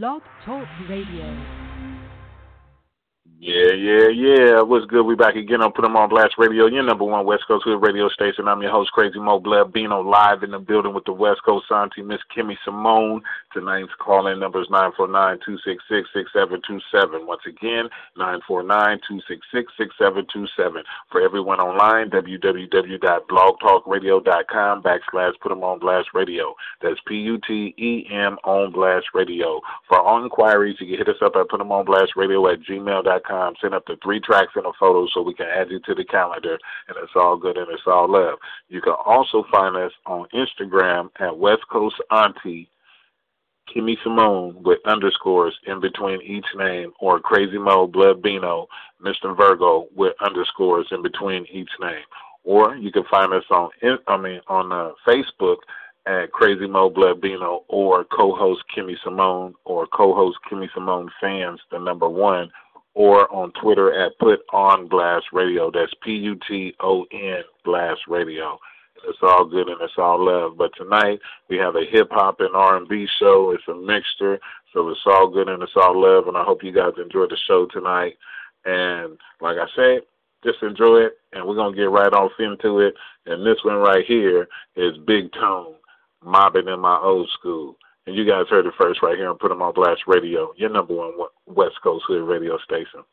Blog Talk Radio. Yeah, yeah, yeah. What's good? We back again on Put 'em on Blast Radio, your number one West Coast Hood radio station. I'm your host, Crazy Mo Blood Bino, live in the building with the West Coast Auntie, Miss Kimmy Simone. Tonight's call-in number is 949-266-6727. Once again, 949-266-6727. For everyone online, www.blogtalkradio.com backslash Put 'em on Blast Radio. That's P-U-T-E-M on Blast Radio. For all inquiries, you can hit us up at Put 'em on Blast Radio at gmail.com com. Send up the three tracks and a photo so we can add you to the calendar, and it's all good and it's all love. You can also find us on Instagram at West Coast Auntie Kimmy Simone with underscores in between each name, or Crazy Mo Blood Bino, Mr. Virgo with underscores in between each name. Or you can find us on I mean on uh, Facebook at Crazy Mo Blood Bino or co-host Kimmy Simone or co-host Kimmy Simone fans, the number one, or on Twitter at Put On Blast Radio. That's P U T O N Blast Radio. It's all good and it's all love. But tonight we have a hip hop and R and B show. It's a mixture, so it's all good and it's all love. And I hope you guys enjoy the show tonight. And like I said, just enjoy it, and we're gonna get right off into it. And this one right here is Big Tone, mobbing in my old school. And you guys heard it first right here on Put 'em on Blast Radio, your number one West Coast Hood radio station.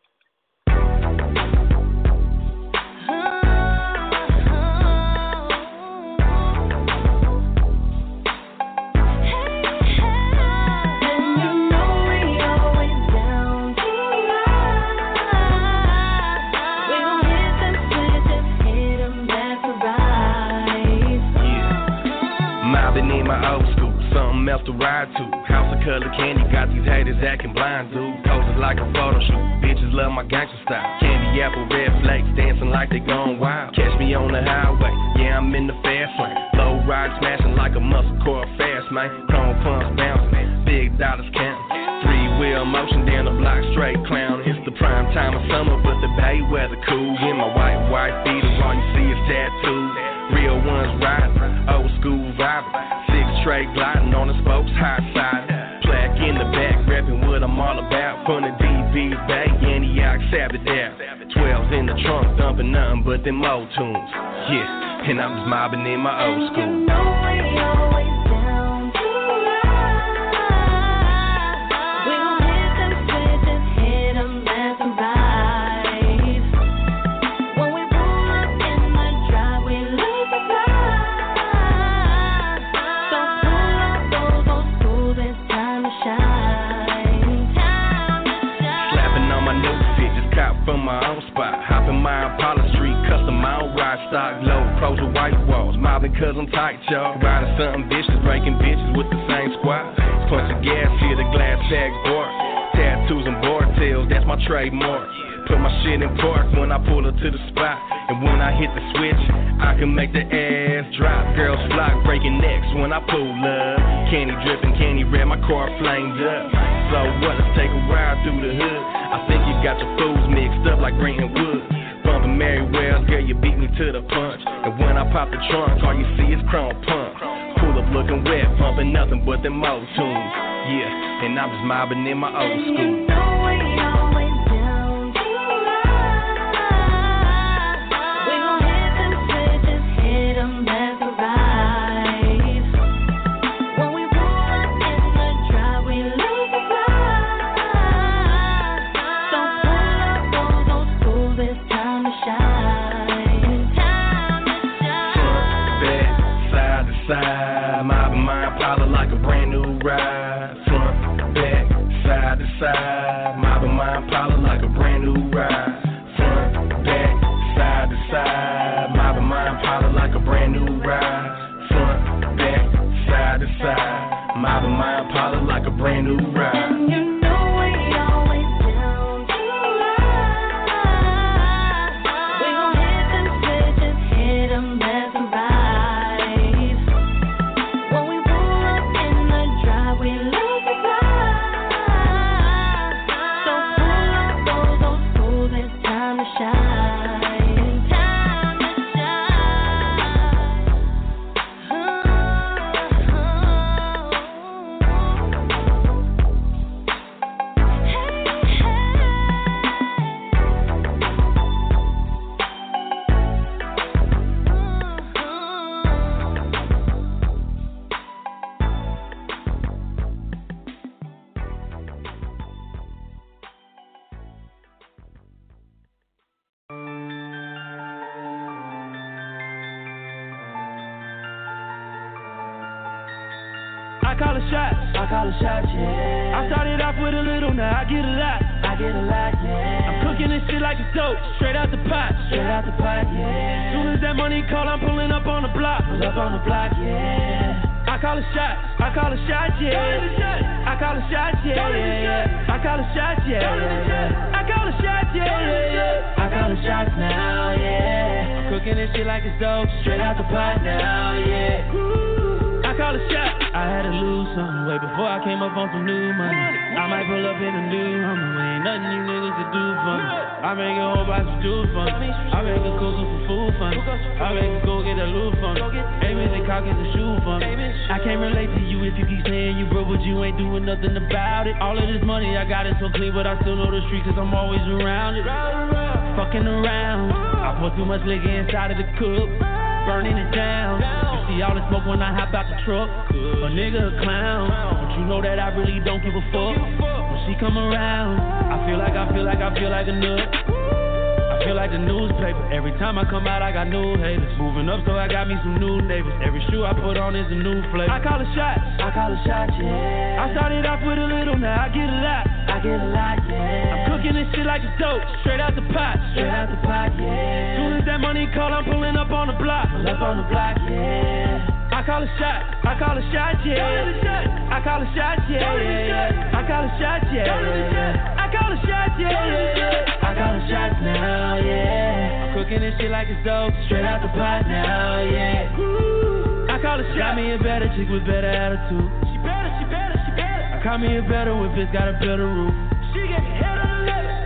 Candy, got these haters acting blind, dude. Poses like a photo shoot. Bitches love my gangster style. Candy apple, red flakes, dancing like they gone wild. Catch me on the highway, yeah, I'm in the fast lane. Low ride smashing like a muscle car fast, man. Chrome pumps bouncing, big dollars counting. Three wheel motion down the block straight clown. It's the prime time of summer, but the bay weather cool. In my white, white beater, all you see is tattoos. Real ones riding, old school vibing straight gliding trunk, nothing but them old tunes. Yeah, and I'm just mobbing in my old school. Stock low, pros with white walls. Mobbing cause I'm tight, y'all. Riding something vicious, breaking bitches with the same squad. Punch of gas, here the glass tag board. Tattoos and board tails, that's my trademark. Put my shit in park when I pull up to the spot. And when I hit the switch, I can make the ass drop. Girls flock, breaking necks when I pull up. Candy dripping, candy red, my car flamed up. So what, let's take a ride through the hood. I think you got your fools mixed up like Brenton Wood. Bumping Mary you beat me to the punch. And when I pop the trunk, all you see is chrome pump. Pull up looking wet, pumping nothing but them old tunes. Yeah, and I'm just mobbing in my old school. Call a shot. I call a shot, yeah. I started off with a little, now I get a lot. I get a lot, yeah. I'm cooking this shit like it's dope, straight out the pot. Straight out the pot, yeah. Soon as that money call, I'm pulling up on the block. Pull up on the block, yeah. I call a shot, I call a shot, yeah. I call a shot, yeah. I call a shot, yeah. I call a shot, yeah. I call a shot now, yeah. I'm cooking this shit like it's dope, Straight out the pot now, yeah. I call a shot. I had to lose something way before I came up on some new money. I might pull up in a new Hummer, ain't nothing you niggas to do for me. I make a whole bunch of juice for me. I make a cook some food for me. I make a go get a loot for me. Aiming and cocking the shoe for me. I can't relate to you if you keep saying you broke, but you ain't doing nothing about it. All of this money I got it so clean, but I still know the street cause I'm always around it. Fucking around. I pour too much liquor inside of the cup, burning it down. You see all the smoke when I hop out the truck. A nigga a clown, but you know that I really don't give a fuck. When she come around, I feel like I feel like I feel like a nut. I feel like the newspaper. Every time I come out, I got new haters. Moving up, so I got me some new neighbors. Every shoe I put on is a new flavor. I call a shot. I call a shot, yeah. I started off with a little, now I get a lot. I get a lot, yeah. Cooking this shit like it's dope, straight out the pot. Straight out the pot, yeah. Soon as that money call, I'm pulling up on the block. Pull up on the block, yeah. I call a shot, I call a shot, yeah. I call a shot, yeah. I call a shot, yeah. I call a shot, yeah. I call a shot now, yeah. I'm cooking this shit like it's dope, Straight out the pot now, yeah. I call a shot. Got me a better chick with better attitude. She better, she better, she better. I call me a better whip, it's got a better roof.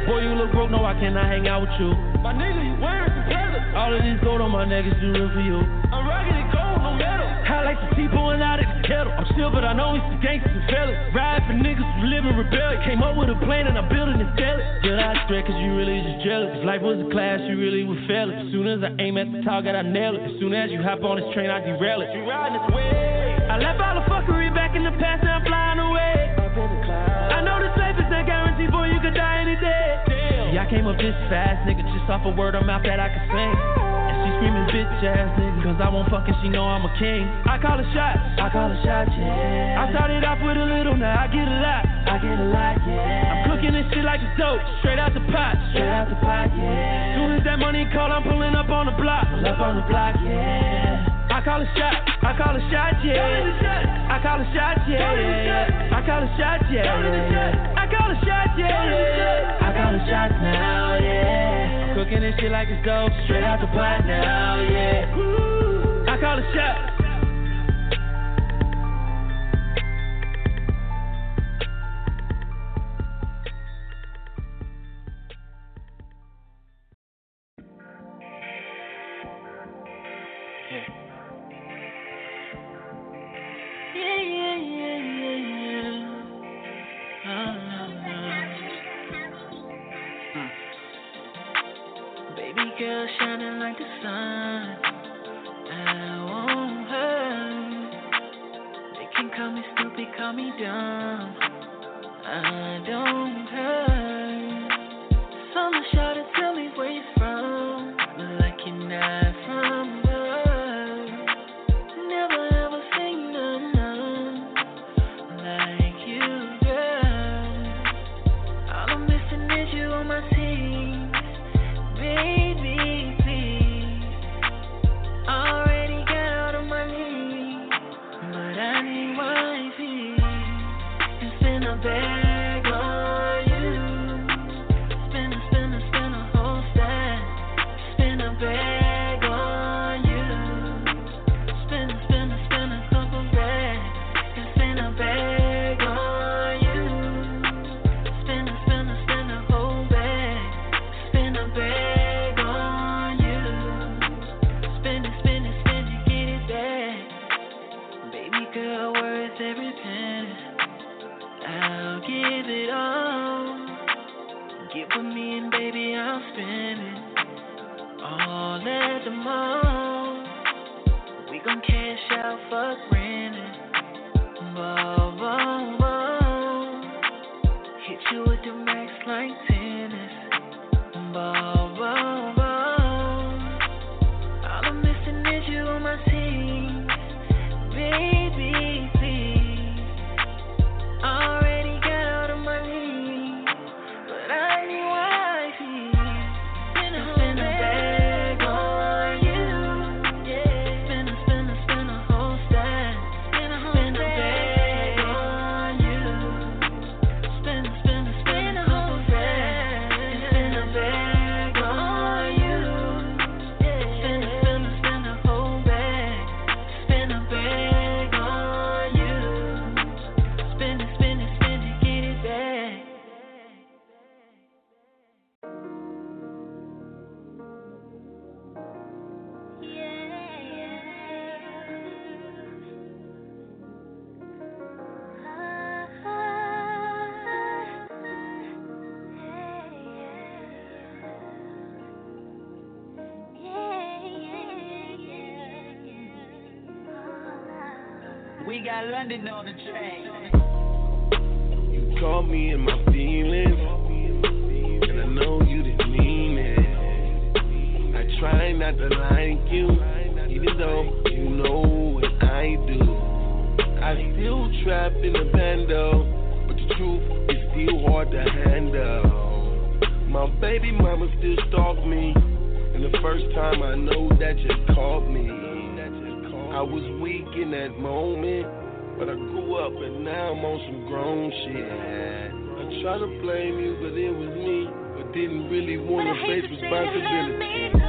Boy, you look broke, no, I cannot hang out with you. My nigga, you wearing some leather. All of these gold on my neck is too real for you. I'm rocking it gold, no metal. I like to see pulling out of the kettle. I'm still, but I know we some gangsters and fellas. Ride for niggas who live in rebellion. Came up with a plan and I'm building it steady. Did I stress cause you really just jealous? If life was a class, you really would fail it. As soon as I aim at the target, I nail it. As soon as you hop on this train, I derail it. You riding this way. I left all the fuckery back in the past, now I'm flying away. Came up this fast, nigga, just off a word of mouth that I could sing. And she screaming bitch ass nigga, cause I won't fucking, she know I'm a king. I call a shot. I call a shot, yeah. I started off with a little, now I get a lot. I get a lot, yeah. I'm cooking this shit like it's dope, straight out the pot. Straight out the pot, yeah. Soon as that money call, I'm pulling up on the block. Pull up on the block, yeah. I call a shot, I call a shot, yeah. I call a shot, yeah. I call a shot, yeah. I call a shot, yeah. I call a shot now, yeah. I'm cooking this shit like it's dope, Straight out the pot now, yeah. I call a shot. Can call me stupid, call me dumb. I don't hurt. Some shot London on the train. You caught me in my feelings, and I know you didn't mean it. I try not to like you, even though you know what I do. I still trapped in the bando, but the truth is still hard to handle. My baby mama still stalk me, and the first time I know that you caught me. I was weak in that moment, but I grew up and now I'm on some grown shit. I try to blame you, but it was me, but didn't really want to face responsibility.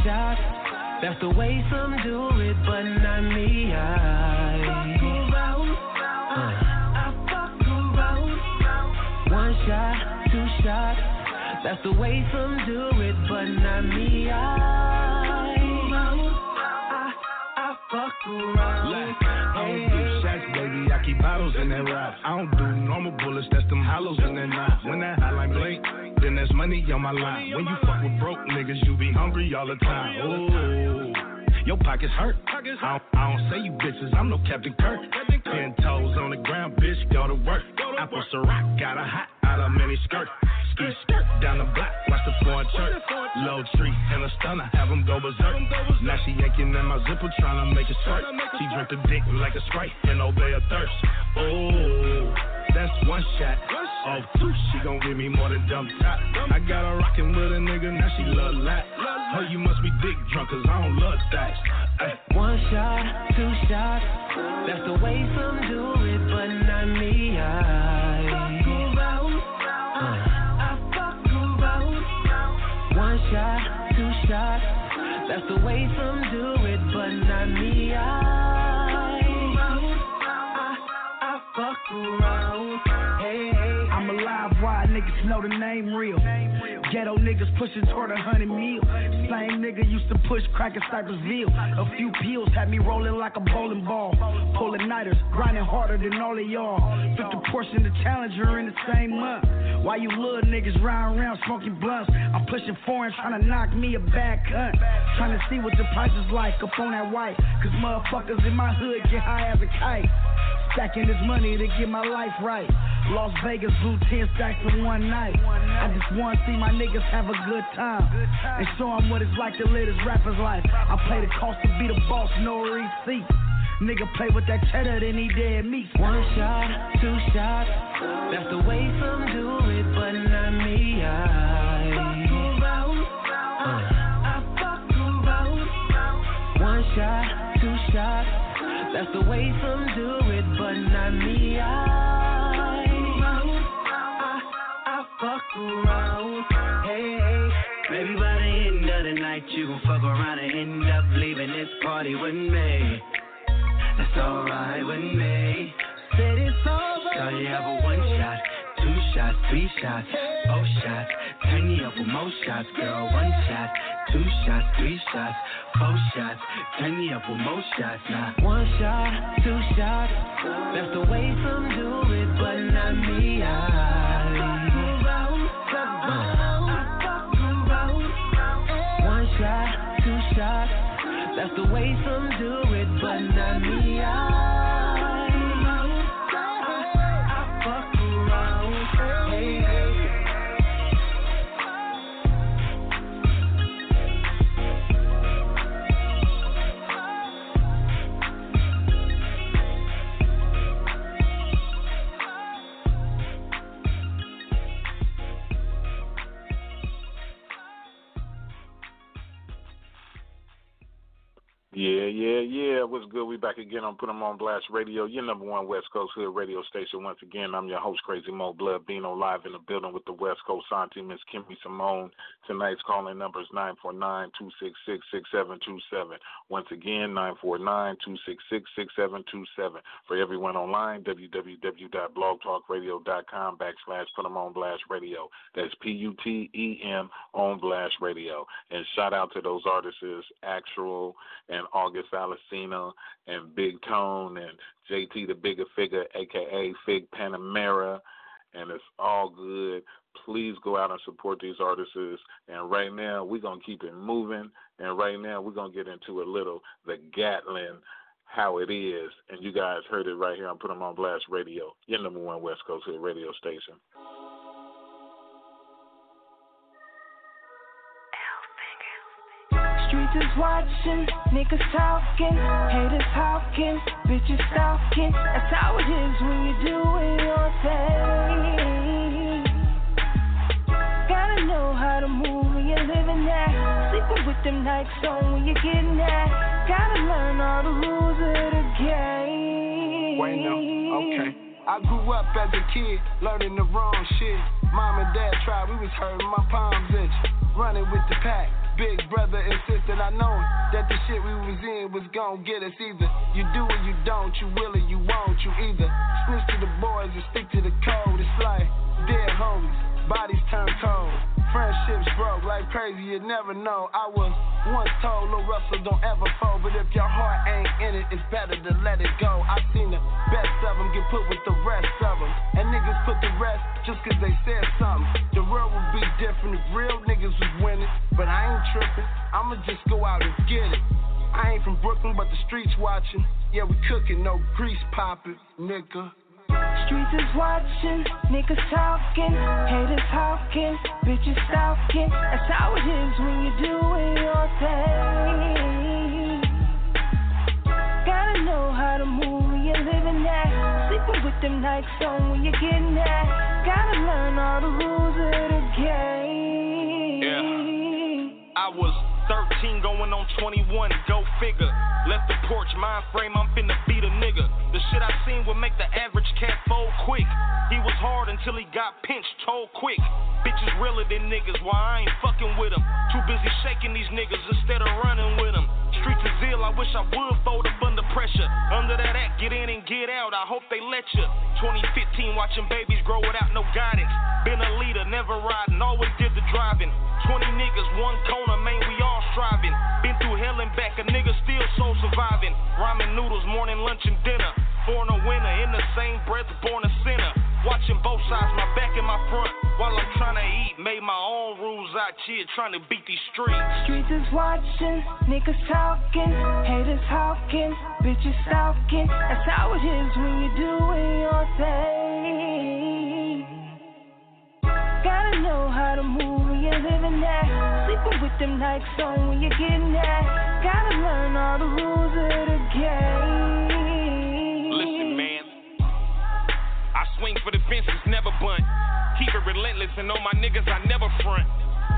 Shot, two shots. That's the way some do it, but not me. I fuck around. Uh. I fuck around. One shot, two shots. That's the way some do it, but not me. I, I, I fuck around. I don't do shots, baby. I keep bottles in that ride. I don't do normal bullets, that's them hollows in that knife. When that highlight blink, then there's money on my line. When you fuck with broke niggas, you be hungry all the time. Oh, your pockets hurt. I don't, I don't say you bitches, I'm no Captain Kirk. Ten toes on the ground, bitch, go to work. Apple Ciroc, got a hot out of mini skirt. Ski skirt down the block, watch the foreign church. Low tree and a stunner, have them go berserk. Now she yanking in my zipper, trying to make it squirt. She drink the dick like a sprite and obey her thirst. Oh, that's one shot. Two, she gon' give me more than dump top. I got her rockin' with a nigga, now she love lap. Oh, you must be dick drunk, cause I don't love that. Ay. One shot, two shots. That's the way some do it, but not me. I fuck around. I fuck around. One shot, two shots. That's the way some do it, but not me. I, I, I fuck around. Hey, alive, why niggas know the name real. Ghetto niggas pushing toward a hundred mil. Same nigga used to push crack in Cypressville. A few pills had me rolling like a bowling ball. Pulling nighters, grinding harder than all of y'all. Took the portion of Challenger in the same month. Why you little niggas riding around smoking blunts? I'm pushing foreign, trying to knock me a bad cunt. Trying to see what the price is like up on that white. Cause motherfuckers in my hood get high as a kite. Stacking this money to get my life right. Las Vegas blew 10 stacks in one night. I just want to see my niggas have a good time. And show them what it's like to live this rapper's life. I play the cost to be the boss, no receipt. Nigga play with that cheddar, then he dead meat. One shot, two shots. That's the way some do it, but not me. I, fuck uh, I fuck around. One shot, two shots. That's the way some do it, but not me. Hey. Maybe by the end of the night you gon' fuck around and end up leaving this party with me. That's alright with me. Said it's alright. So you have a one shot, two shots, three shots, four shots. Turn you up with more shots, girl. One shot, two shots, three shots, four shots. Turn you up with more shots now. One shot, two shots. That's the way some do it, but not me. I. Yeah, yeah, yeah. What's good? We back again on Put 'em on Blast Radio, your number one West Coast Hood radio station. Once again, I'm your host, Crazy Mo Blood, Bino, live in the building with the West Coast Auntie, Miss Kimmy Simone. Tonight's calling number is 949-266-6727. Once again, 949-266-6727. For everyone online, www.blogtalkradio.com backslash Put 'em on Blast Radio. That's P-U-T-E-M on Blast Radio. And shout out to those artists, Aktual and August Alsina and Big Tone and JT the Bigger Figure, aka Figg Panamera, and it's all good. Please go out and support these artists. And right now we're gonna keep it moving. And right now we're gonna get into a little the Gatlin how it is. And you guys heard it right here on Put 'em on Blast Radio, your number one West Coast radio station. Is watching, niggas talking, haters bitches. That's how it is when you doing your thing. Gotta know how to move when you're living that. Sleeping with them nights on when you're getting that. Gotta learn all the rules of the game. Bueno, okay. I grew up as a kid, learning the wrong shit. Mom and dad tried, we was hurting my palms itch. Running with the pack. Big brother insisted I know that the shit we was in was gon' get us either. You do or you don't, you will or you won't, you either. Snitch to the boys or stick to the code. It's like dead homies, bodies turn cold. Friendships broke like crazy, you never know. I was once told, Lil Russell don't ever fold, but if your heart ain't in it, it's better to let it go. I seen the best of them get put with the rest of them. And niggas put the rest just cause they said something. World would be different if real niggas was winning, but I ain't tripping. I'ma just go out and get it. I ain't from Brooklyn, but the streets watching. Yeah, we cooking, no grease popping, nigga. Streets is watching, niggas talking, haters hawking, bitches stalking. That's how it is when you do doing your thing. With them nights on when you're getting that. Gotta learn all the rules of the game. Yeah. I was 13 going on 21, go figure. Left the porch, mind frame, I'm finna beat a nigga. The shit I seen would make the average cat fold quick. He was hard until he got pinched, told quick. Bitches realer than niggas, why I ain't fucking with them. Too busy shaking these niggas instead of running with them. Streets is ill, I wish I would fold up under pressure. Under that act, get in and get out, I hope they let you. 2015, watching babies grow without no guidance. Been a leader, never riding, always did the driving. 20 niggas, one corner, man, we all striving. Been through hell and back, a nigga still so surviving. Ramen noodles, morning, lunch, and dinner. Born a winner, in the same breath, born a sinner. Watching both sides, my back and my front, while I'm trying to eat. Made my own rules out here, trying to beat these streets. Streets is watching, niggas talking, haters hawking, bitches stalking. That's how it is when you're doing your thing. Gotta know how to move when you're living that. Sleeping with them nights on when you're getting that. Gotta learn all the rules of the game. Swing for the fences, never bunt. Keep it relentless and on my niggas, I never front.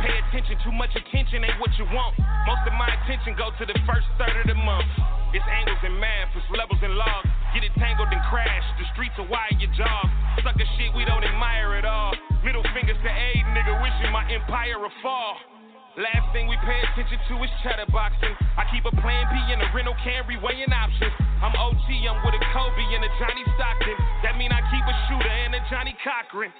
Pay attention, too much attention ain't what you want. Most of my attention go to the first third of the month. It's angles and math, it's levels and logs. Get it tangled and crash. The streets are wire your job. Sucker shit we don't admire at all. Middle fingers to aid, nigga, wishing my empire would fall. Last thing we pay attention to is cheddar boxing. I keep a plan B in a rental Camry weighing options. I'm OG, I'm with a Kobe and a Johnny Stockton. That mean I keep a shooter and a Johnnie Cochran.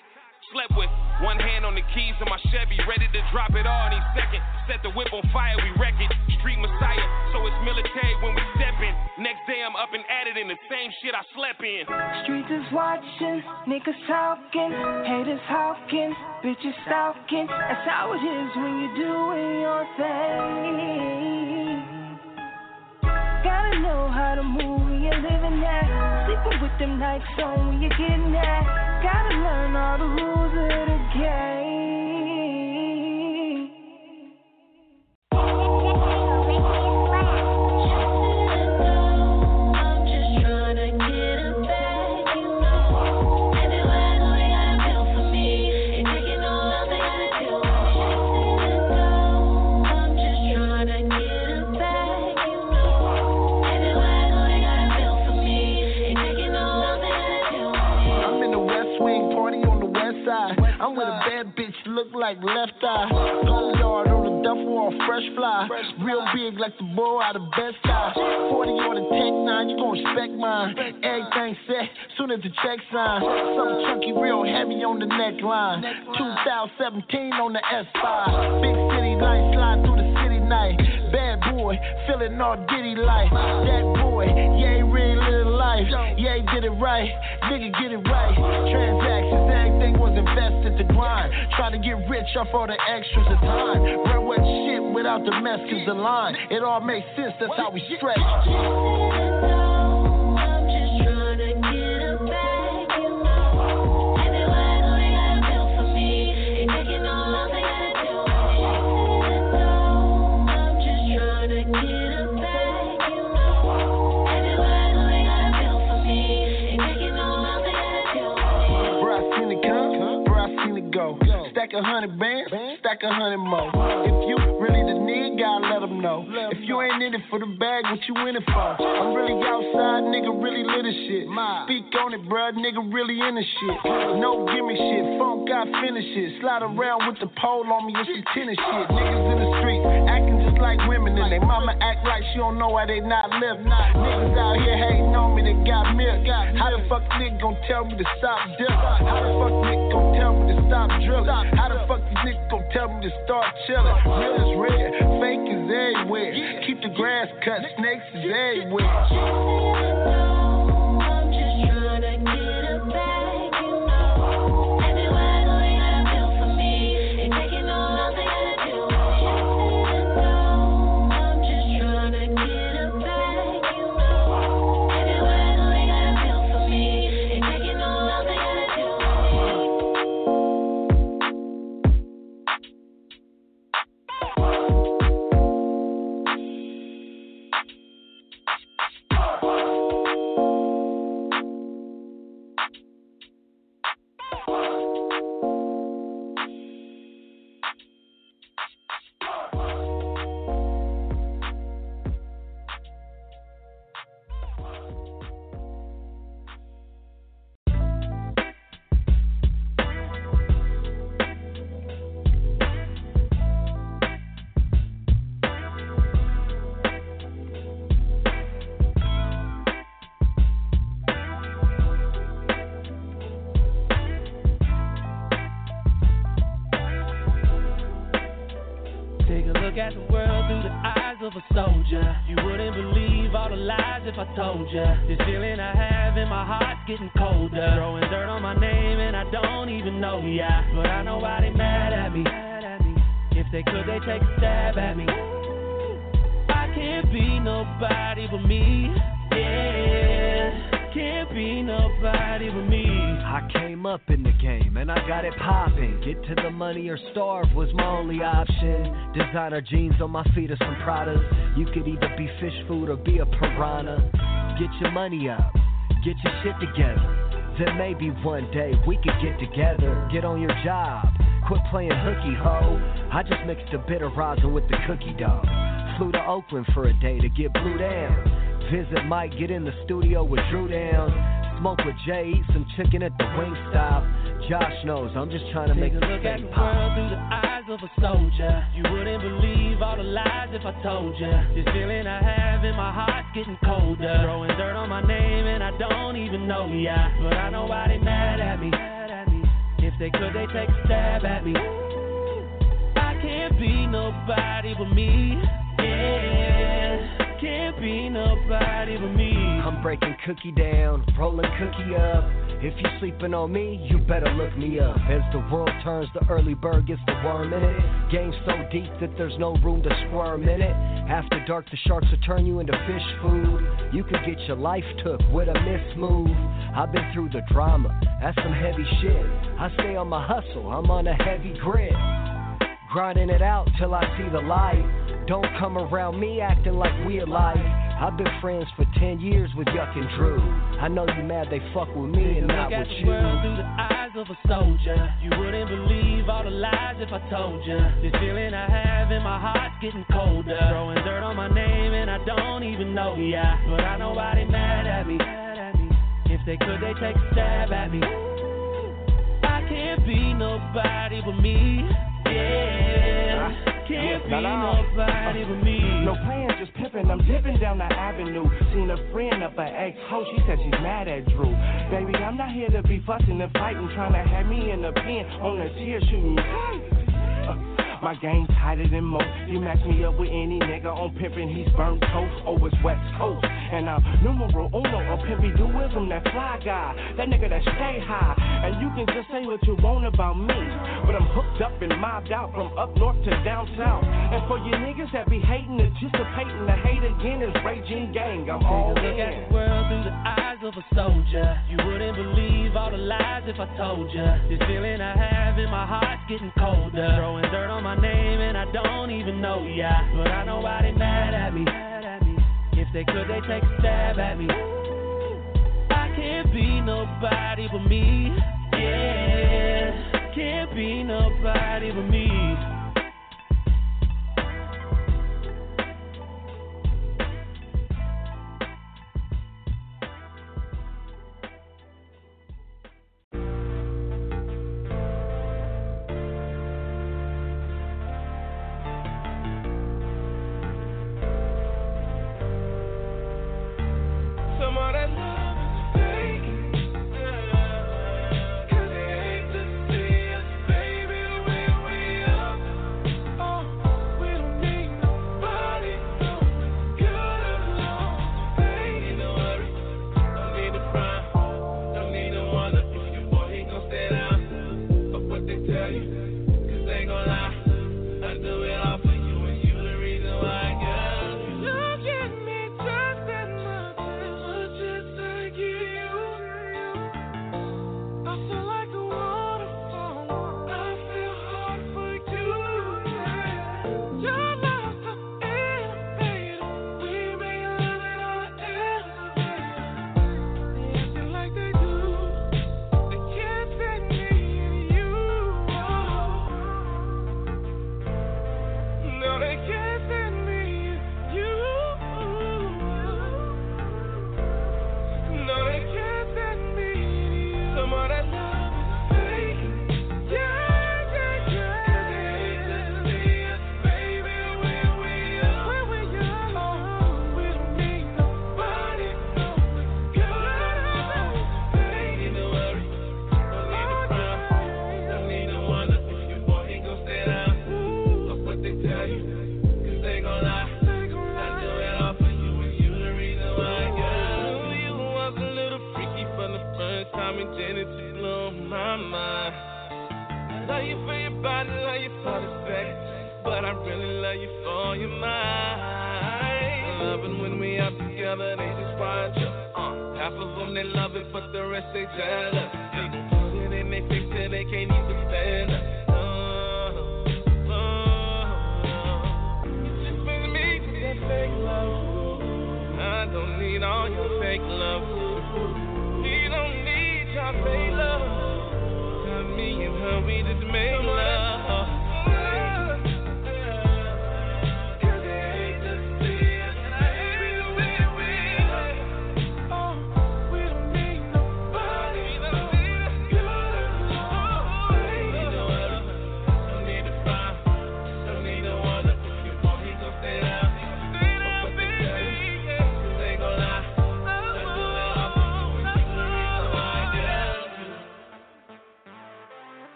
Slept with one hand on the keys of my Chevy, ready to drop it all any second. Set the whip on fire, we wreck it. Street Messiah, so it's military when we step in. Next day I'm up and at it in the same shit I slept in. Streets is watching, niggas talking, haters hawking, bitches stalking. That's how it is when you're doing your thing. Gotta know how to move when you're living that. Sleeping with them nights on when you're getting that. Gotta learn all the rules of the game. Look like left eye. Gold yard on the duffel, all fresh fly. Real big like the boy out of Best Eye. 40 on the Tech 9, you gon' respect mine. Everything set, soon as the check sign. Something chunky, real heavy on the neckline. 2017 on the S5. Big city life, slide through the city night. Bad boy, feeling all ditty like. That boy, yeah, living life. Yeah, he did it right. Nigga, get it right. Transactions, everything was invested to grind. Try to get rich off all the extras of time. Run what shit without the mess, cause the line. It all makes sense, that's how we stretch. A hundred bands, stack a hundred more. If you really the nigga, gotta let them know. If you ain't in it for the bag, what you in it for? I'm really outside, nigga, really lit as shit. Speak on it, bruh, nigga, really in the shit. No gimme shit, funk, I finish it. Slide around with the pole on me, it's some tennis shit. Niggas in the street, acting just like women, and they mama act like she don't know why they not live. Niggas out here hating on me, they got milk. How the fuck nigga gon' tell me to stop dip? How the fuck nigga gon' tell me to stop drilling? How the fuck nigga gon' tell me to start chilling? Real is red, fake is everywhere. Keep the grass cut, snakes is everywhere. You wouldn't believe all the lies if I told you. This feeling I have in my heart's getting colder. Throwing dirt on my name and I don't even know ya. But I know why they mad at me. If they could, they take a stab at me. I can't be nobody but me. Yeah, can't be nobody but me. I came up in the game and I got it popping. Get to the money or starve was my only option. Designer jeans on my feet or some Pradas. You could either be fish food or be a piranha. Get your money up, get your shit together. then maybe one day we could get together. Get on your job, quit playing hooky ho. I just mixed a bit of rosin with the cookie dough. Flew to Oakland for a day to get blue down. Visit Mike, get in the studio with Drew down. Smoke with Jay, some chicken at the wing stop. Josh knows I'm just trying to Take make a look at the pop. world through the eyes of a soldier. You wouldn't believe all the lies if I told you. This feeling I have in my heart getting colder. Throwing dirt on my name and I don't even know ya. But I know why they mad at me. If they could, they take a stab at me. I can't be nobody but me. Yeah, can't be nobody but me. I'm breaking cookie down, rolling cookie up. If you're sleeping on me, you better look me up. As the world turns, the early bird gets the worm in it. Game so deep that there's no room to squirm in it. After dark, the sharks will turn you into fish food. You could get your life took with a miss move. I've been through the drama, that's some heavy shit. I stay on my hustle, I'm on a heavy grit. Grinding it out till I see the light. Don't come around me acting like we alike. I've been friends for 10 years with Yuck and Drew. I know you mad they fuck with me and not with you. world through the eyes of a soldier. You wouldn't believe all the lies if I told you. This feeling I have in my heart getting colder. Throwing dirt on my name and I don't even know ya. But I know why they mad at me. If they could, they take a stab at me. I can't be nobody but me. Yeah, can't be nobody but me. No plans, just pimping. I'm dipping down the avenue. Seen a friend of an ex hoe. She said she's mad at Drew. Baby, I'm not here to be fussing and fighting, trying to have me in the pen on the tear shooting. Uh, My game tighter than most. You match me up with any nigga on pimping, he's burnt toast. Oh, it's West Coast. And I'm numero uno, a pimpy duism, that fly guy. That nigga that stay high. And you can just say what you want about me. But I'm hooked up and mobbed out from up north to down south. And for you niggas that be hating, anticipating the hate again is Raging Gang. I'm all a look at in. the world through the eyes of a soldier. You wouldn't believe all the lies if I told you. This feeling I have in my heart getting colder. Throwing dirt on my name and I don't even know ya. But I know why they mad at me. If they could, they take a stab at me. I can't be nobody but me. Yeah, can't be nobody but me.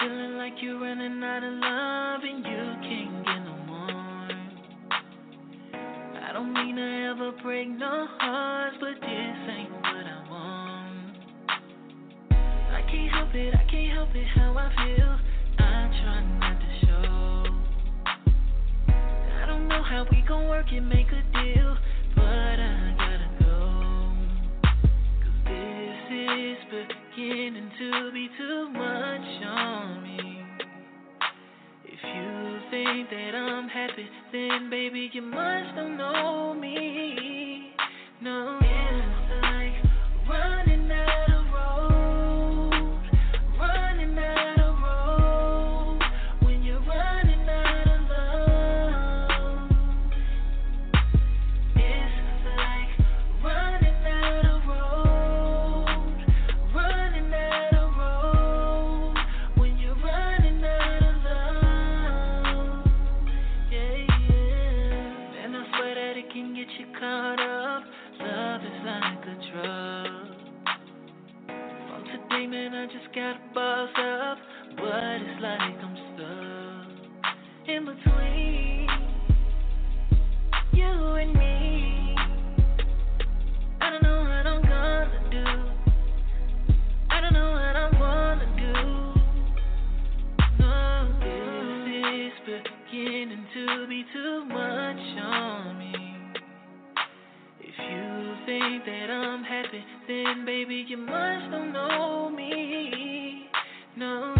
Feeling like you're running out of love and you can't get no more. I don't mean to ever break no hearts, but this ain't what I want. I can't help it, I can't help it how I feel. I try not to show. I don't know how we gon' work it, make a deal, but I gotta go. Cause this is beginning to be too think that I'm happy, then baby, you must don't know me. No, think that I'm happy, then baby you must don't know me. No,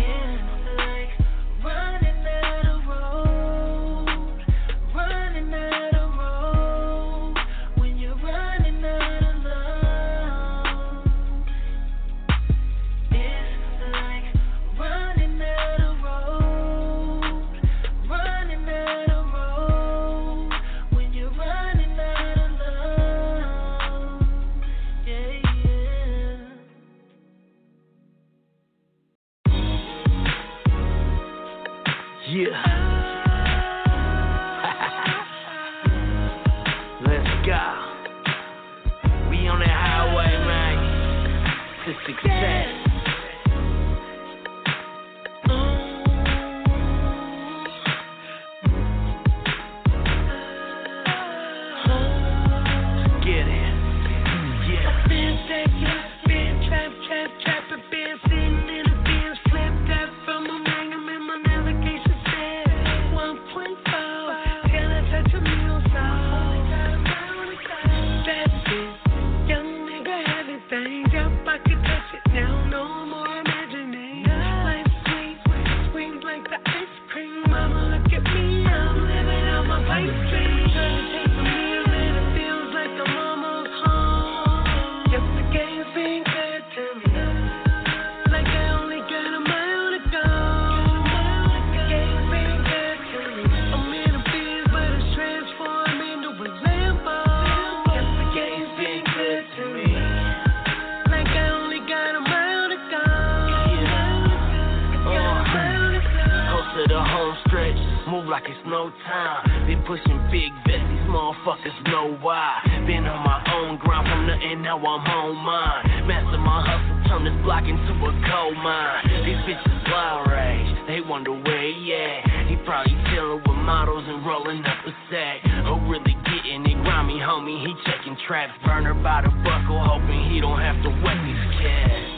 like it's no time. Been pushing big bets, these motherfuckers know why. Been on my own grind from nothing, now I'm on mine. Master my hustle, turn this block into a coal mine. These bitches wild rage, they wonder where he at. He probably chillin' with models and rolling up a sack. Who really getting it grimy, homie? He checking traps, burner by the buckle, hoping he don't have to wet these cats.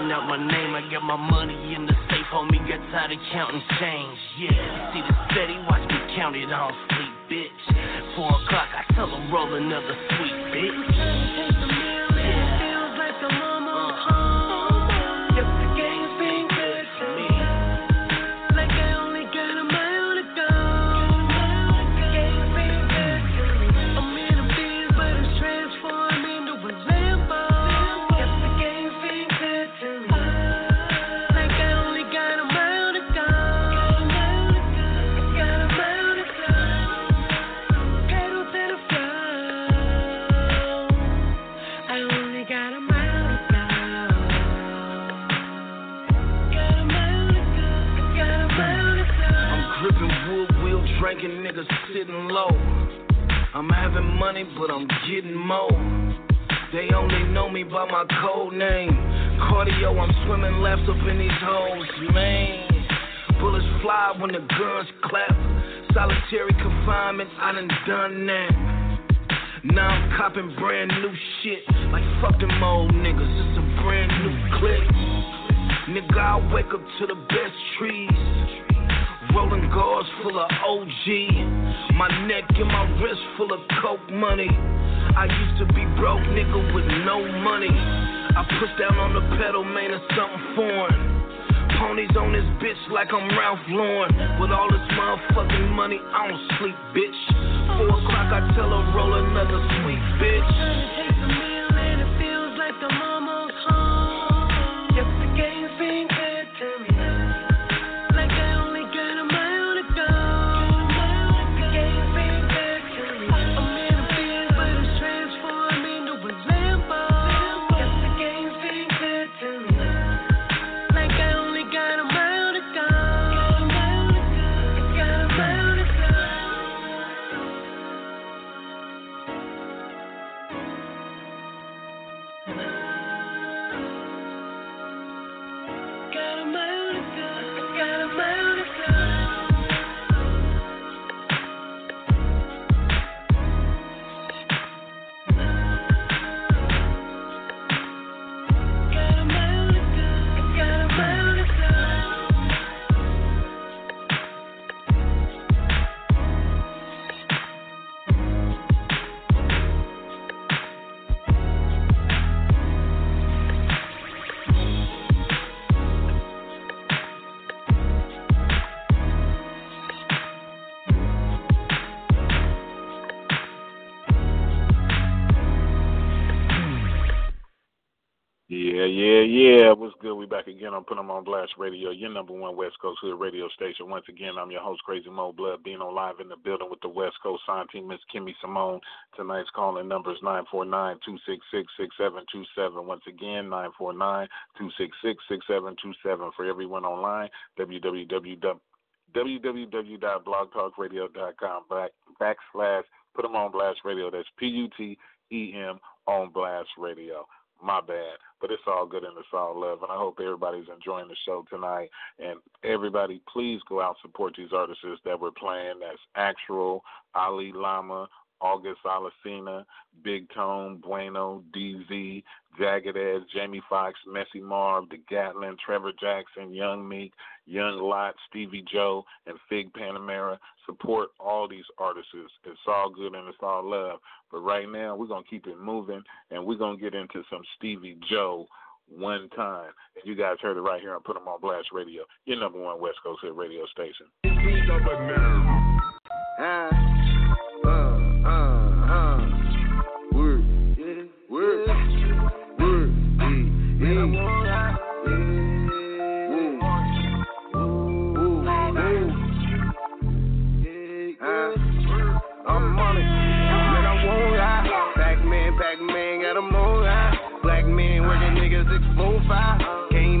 Calling out my name. I got my money in the safe, homie. Got tired of counting change. Yeah, see the steady, watch me count it on sleep, bitch. Four o'clock, I tell them roll another sweet bitch. Sitting low. I'm having money, but I'm getting more. They only know me by my code name. cardio, I'm swimming laps up in these holes, man. Bullets fly when the guns clap. Solitary confinement, I done done that. Now I'm copping brand new shit. Like fuck them old niggas, it's a brand new clip. Nigga, I wake up to the best trees. Rolling guards full of OG. My neck and my wrist full of coke money. I used to be broke, nigga, with no money. I push down on the pedal, man, it's something foreign. Ponies on this bitch like I'm Ralph Lauren. With all this motherfucking money, I don't sleep, bitch. Four o'clock, I tell her roll another sweet bitch. Yeah, yeah. What's good? We back again on Put 'em on Blast Radio, your number one West Coast Hood radio station. Once again, I'm your host, Crazy Mo Blood, being on live in the building with the West Coast sign team, Miss Kimmy Simone. Tonight's calling number is 949-266-6727. Once again, 949-266-6727. For everyone online, www www.blogtalkradio.com back, backslash Put 'em on Blast Radio. That's P-U-T-E-M on Blast Radio my bad. But it's all good and it's all love. And I hope everybody's enjoying the show tonight. And everybody, please go out and support these artists that we're playing. That's Aktual, Ali Lama, August Alsina, Big Tone, Bueno, DZ, Jagged Edge, Jamie Foxx, Messy Marv, The Gatlin, Trevor Jackson, Young Meek, Yung Lott, Stevie Joe, and Figg Panamera. Support all these artists. It's all good and it's all love. But right now, we're going to keep it moving and we're going to get into some Stevie Joe one time. And you guys heard it right here on Put 'em on Blast Radio, your number one West Coast hit radio station. Uh, uh,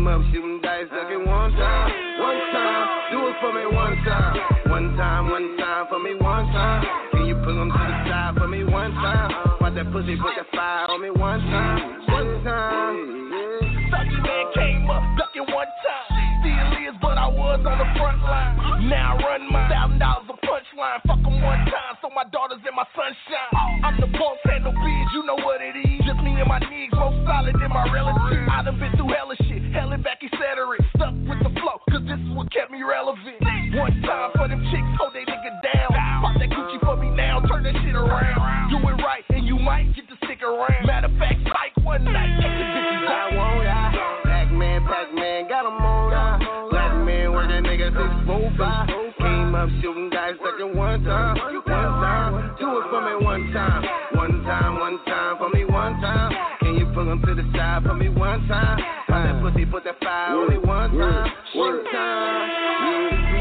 645. Came up shooting dice, duck it one time. One time, do it for me one time. One time, one time for me one time. Can you pull 'em to the side for me one time? Watch that pussy put that fire on me one time. One time. Sucky man came up, ducking one time. Still is, but I was on the front line. Now I run my thousand dollars a punchline. Fuck 'em one time, so my daughter's in my sunshine. I'm the boss, hell and back, etc. Stuck with the flow, cause this is what kept me relevant. One time for them chicks, hold they nigga down. Pop that Gucci for me now, turn that shit around. Do it right, and you might get to stick around. Matter of fact, Pike one night, take the bitches I out. won't lie. Pac-Man, Pac-Man got 'em on high. Black man working niggas 645. Came up shooting dice, ducking one time. One time, do it for me one time. One time, one time for me one time. Can you pull 'em to the side for me one time? Pop that pussy, put that fire on me one time. One time.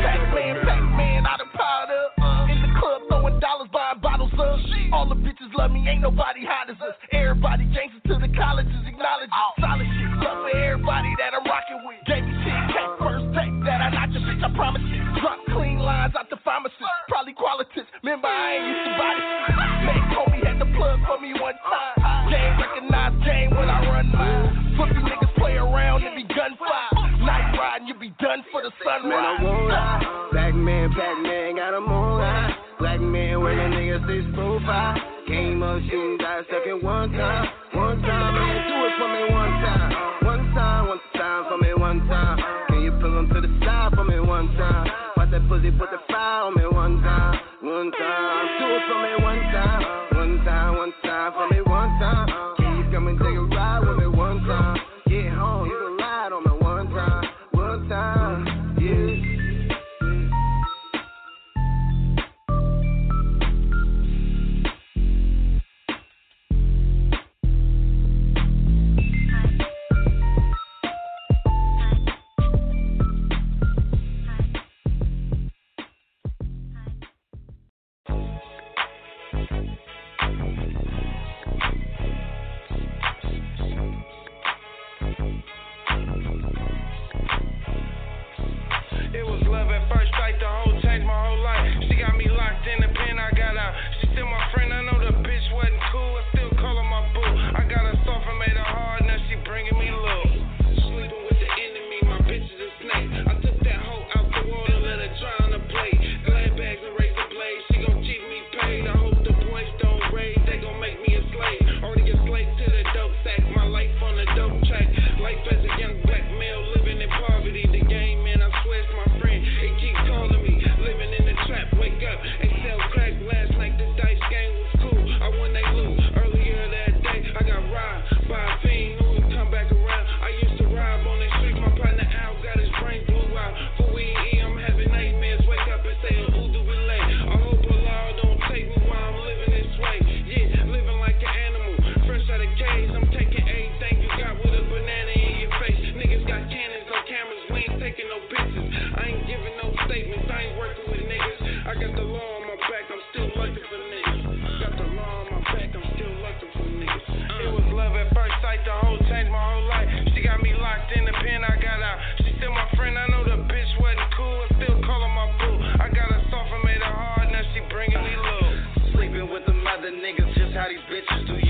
Pac-Man, Pac-Man, I done piled up. In the club, throwing dollars, buying bottles up. All the bitches love me, ain't nobody hot as us. Everybody gangsters to the colleges, acknowledge it. Solid shit, love for everybody that I'm rocking with. Gave me 10K, first take that I not your bitch, I promise you. Drop clean lines out the pharmacist, probably qualities. Remember, I ain't used to body Man, I won't. Black man, black man, got a moonlight. Black man, where the niggas stay so far. Came up shooting, got stuck one time. One time, man, do it for me. these bitches do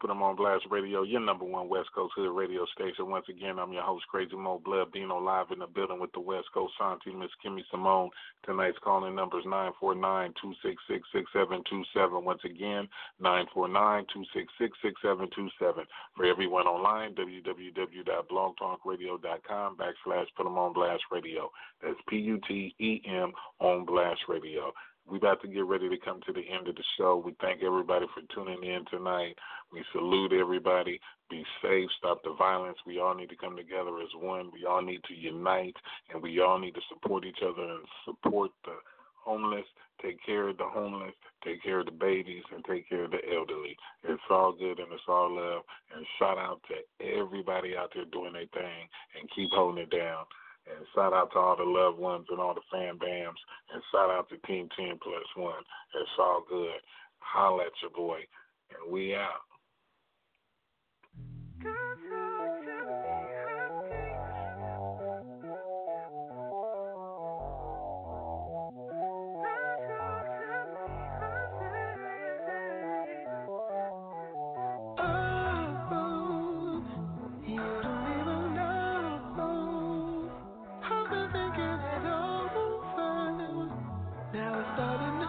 Put them on Blast Radio, your number one West Coast hood radio station. Once again, I'm your host, Crazy Mo Blood, live in the building with the West Coast Santi, Miss Kimmy Simone. Tonight's calling number is 949-266-6727. Once again, 949-266-6727. For everyone online, www.blogtalkradio.com backslash Put them on Blast Radio. That's P-U-T-E-M on Blast Radio we about to get ready to come to the end of the show. We thank everybody for tuning in tonight. We salute everybody. Be safe. Stop the violence. We all need to come together as one. We all need to unite, and we all need to support each other and support the homeless. Take care of the homeless. Take care of the babies, and take care of the elderly. It's all good and it's all love. And shout out to everybody out there doing their thing and keep holding it down. And shout out to all the loved ones and all the fan bams. And shout out to Team 10 Plus One. It's all good. Holla at your boy. And we out. started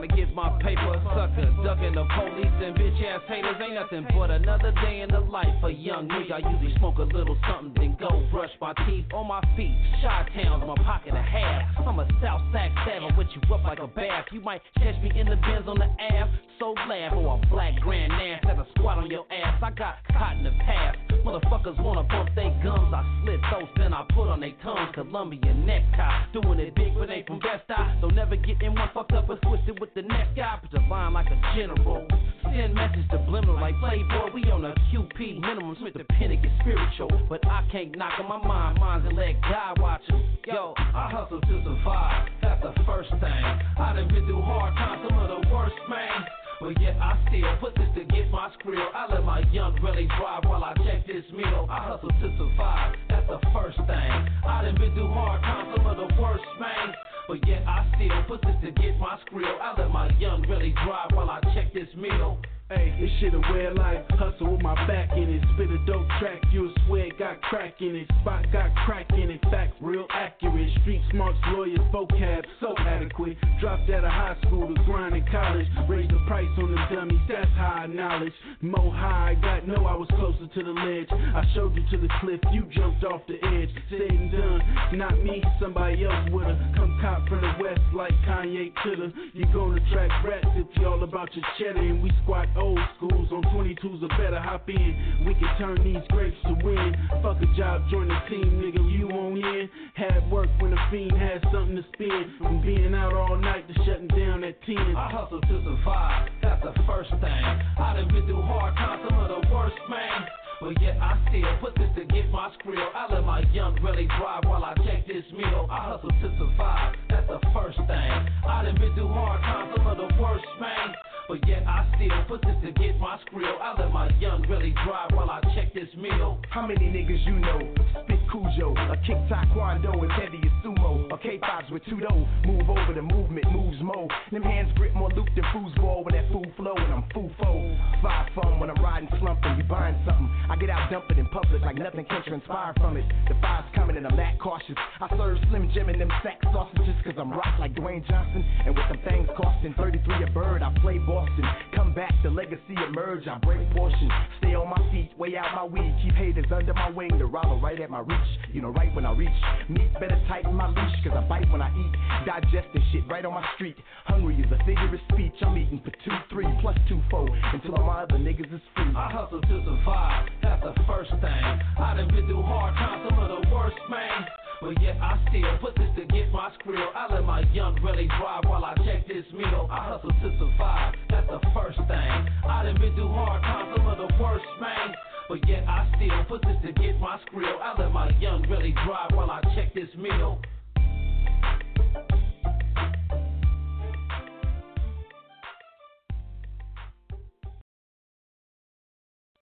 trying to get my paper. Sucker, ducking the police and bitch ass haters. Ain't nothing but another day in the life of young me. I usually smoke a little something, then go brush my teeth on my feet. Shy towns, my pocket a half. I'm a South Sack savage with you up like a bath. You might catch me in the bins on the ass. So glad for a black grand ass at a squat on your ass. I got caught in the past. Motherfuckers wanna bump they gums. I slit those, then I put on they tongues. Columbia necktie. Doing it big, but ain't from Best Eye. Don't never get in one fucked up and twisted with the next guy. Put line like a general. Send message to Blimble like Playboy. We on a QP minimum. Smith the pen get spiritual. But I can't knock on my mind. Minds and let God watch 'em. Yo, I hustle to survive. That's the first thing. I done been through hard times, some of the worst, man. But yet I still put this to get my skrill. I let my young really drive while I check this meal. I hustle to survive, that's the first thing. I done been through hard times, some of the worst, man. But yet I still put this to get my skrill. I let my young really drive while I check this meal. Hey, this shit a weird life. Hustle with my back in it. Spit a dope track, you'll swear it got crack in it. Spot got crack in it. Facts real accurate. Street smarts, lawyers, vocab so adequate. Dropped out of high school to grind in college. Raised the price on the dummies, that's high knowledge. Mo high, got know I was closer to the ledge. I showed you to the cliff, you jumped off the edge. Said and done, not me, somebody else would've. Come cop from the west like Kanye coulda. You gonna track rats if you all about your cheddar and we squat old schools on 22s or better hop in. We can turn these grapes to win. Fuck a job, join the team, nigga. You on in? Had work when the fiend had something to spend. From being out all night to shutting down at 10. I hustle to survive, that's the first thing. I done been through hard times, some of the worst, man. But yet I still put this to get my skrill. I let my young really drive while I check this meal. I hustle to survive, that's the first thing. I done been through hard times, some of the worst, man. But yet I still put this to get my skrill. I let my young really drive while I check this meal. How many niggas you know? Spit Cujo, a kick taekwondo as heavy as sumo, a K5s with two dough. Move over the movement, moves mo. Them hands grip more loop than foosball when that fool flow and I'm foo fo. Five fun when I'm riding slumping, you buying something. I get out dumping in public like nothing can transpire from it. The five's coming and I'm that cautious. I serve Slim Jim and them sack sausages cause I'm rock like Dwayne Johnson. And with them things costing 33 a bird, I play Boston. Come back, the legacy emerge. I break portions, stay on my feet, weigh out my weed. Keep haters under my wing, the rival right at my reach. You know, right when I reach. Meat better tighten my leash cause I bite when I eat. Digesting shit right on my street. Hungry is a figure of speech. I'm eating for two, three, plus two, four. Until all my other niggas is free. I hustle to survive, that's the first thing. I done been through hard times, some of the worst, man. But yet I still put this to get my skrill. I let my young really drive while I check this meal. I hustle to survive, that's the first thing. I done been through hard times, some of the worst, man. But yet I still put this to get my skrill. I let my young really drive while I check this meal.